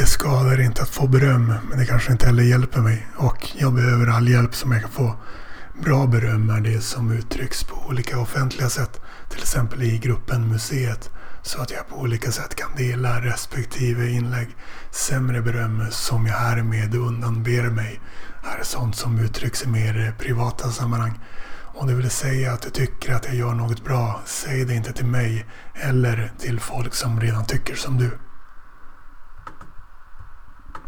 Det skadar inte att få beröm, men det kanske inte heller hjälper mig. Och jag behöver all hjälp som jag kan få. Bra beröm är det som uttrycks på olika offentliga sätt, till exempel i gruppen Museet, så att jag på olika sätt kan dela respektive inlägg. Sämre beröm som jag härmed undanber mig är sånt som uttrycks i mer privata sammanhang. Om du vill säga att du tycker att jag gör något bra, säg det inte till mig eller till folk som redan tycker som du.